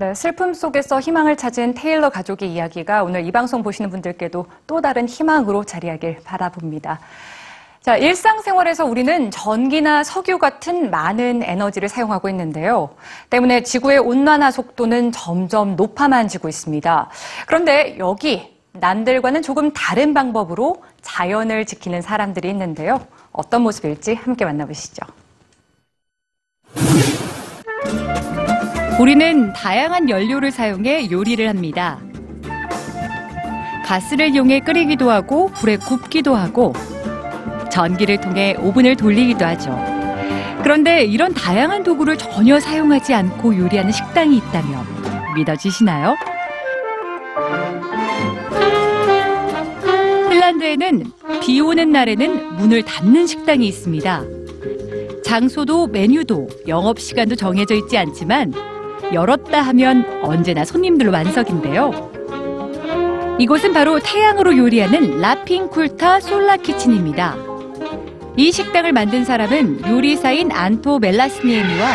네, 슬픔 속에서 희망을 찾은 테일러 가족의 이야기가 오늘 이 방송 보시는 분들께도 또 다른 희망으로 자리하길 바라봅니다. 자, 일상생활에서 우리는 전기나 석유 같은 많은 에너지를 사용하고 있는데요. 때문에 지구의 온난화 속도는 점점 높아만 지고 있습니다. 그런데 여기 남들과는 조금 다른 방법으로 자연을 지키는 사람들이 있는데요. 어떤 모습일지 함께 만나보시죠. 우리는 다양한 연료를 사용해 요리를 합니다. 가스를 이용해 끓이기도 하고 불에 굽기도 하고 전기를 통해 오븐을 돌리기도 하죠. 그런데 이런 다양한 도구를 전혀 사용하지 않고 요리하는 식당이 있다면 믿어지시나요? 핀란드에는 비 오는 날에는 문을 닫는 식당이 있습니다. 장소도 메뉴도 영업 시간도 정해져 있지 않지만 열었다 하면 언제나 손님들로 만석인데요. 이곳은 바로 태양으로 요리하는 라핑쿨타 솔라 키친입니다. 이 식당을 만든 사람은 요리사인 안토 멜라스니에니와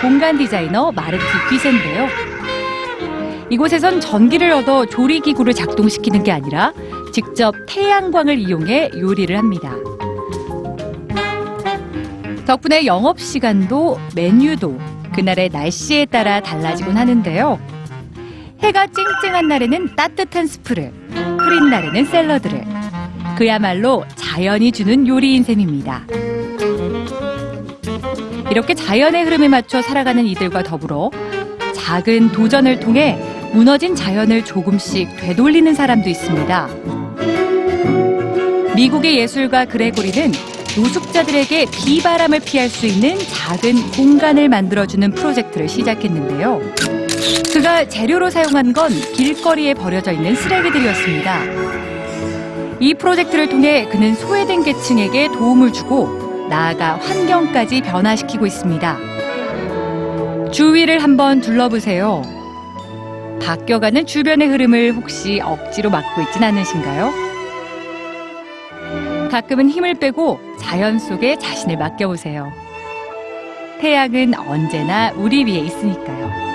공간 디자이너 마르티 귀센데요. 이곳에선 전기를 얻어 조리기구를 작동시키는 게 아니라 직접 태양광을 이용해 요리를 합니다. 덕분에 영업 시간도 메뉴도 그날의 날씨에 따라 달라지곤 하는데요. 해가 쨍쨍한 날에는 따뜻한 스프를, 흐린 날에는 샐러드를. 그야말로 자연이 주는 요리인 셈입니다. 이렇게 자연의 흐름에 맞춰 살아가는 이들과 더불어 작은 도전을 통해 무너진 자연을 조금씩 되돌리는 사람도 있습니다. 미국의 예술가 그레고리는 노숙자들에게 비바람을 피할 수 있는 작은 공간을 만들어주는 프로젝트를 시작했는데요. 그가 재료로 사용한 건 길거리에 버려져 있는 쓰레기들이었습니다. 이 프로젝트를 통해 그는 소외된 계층에게 도움을 주고 나아가 환경까지 변화시키고 있습니다. 주위를 한번 둘러보세요. 바뀌어가는 주변의 흐름을 혹시 억지로 막고 있진 않으신가요? 가끔은 힘을 빼고 자연 속에 자신을 맡겨보세요. 태양은 언제나 우리 위에 있으니까요.